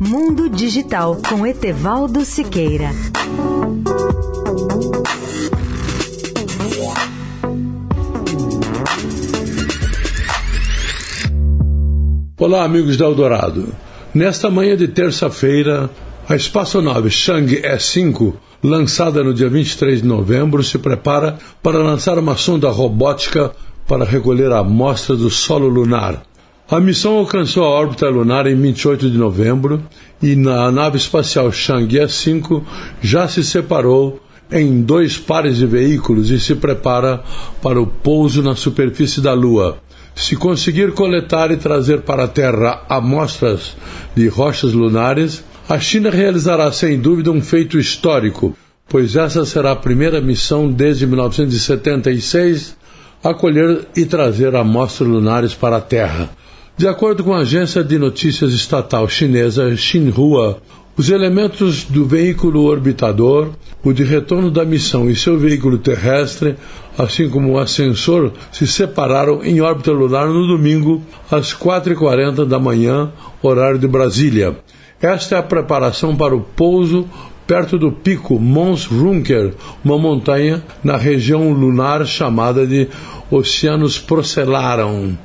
Mundo Digital com Etevaldo Siqueira. Olá, amigos da Eldorado. Nesta manhã de terça-feira, a espaçonave Chang E5, lançada no dia 23 de novembro, se prepara para lançar uma sonda robótica para recolher a amostra do solo lunar. A missão alcançou a órbita lunar em 28 de novembro e a nave espacial Chang'e 5 já se separou em dois pares de veículos e se prepara para o pouso na superfície da Lua. Se conseguir coletar e trazer para a Terra amostras de rochas lunares, a China realizará sem dúvida um feito histórico, pois essa será a primeira missão desde 1976 a colher e trazer amostras lunares para a Terra. De acordo com a agência de notícias estatal chinesa Xinhua, os elementos do veículo orbitador, o de retorno da missão e seu veículo terrestre, assim como o ascensor, se separaram em órbita lunar no domingo, às 4h40 da manhã, horário de Brasília. Esta é a preparação para o pouso perto do pico Mons Runker, uma montanha na região lunar chamada de Oceanos Procellarum,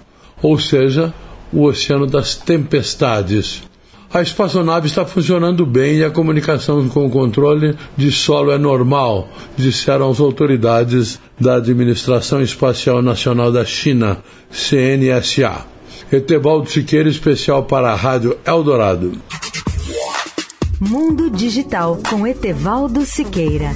ou seja, o Oceano das Tempestades. A espaçonave está funcionando bem e a comunicação com o controle de solo é normal, disseram as autoridades da Administração Espacial Nacional da China, CNSA. Etevaldo Siqueira, especial para a Rádio Eldorado. Mundo Digital com Etevaldo Siqueira.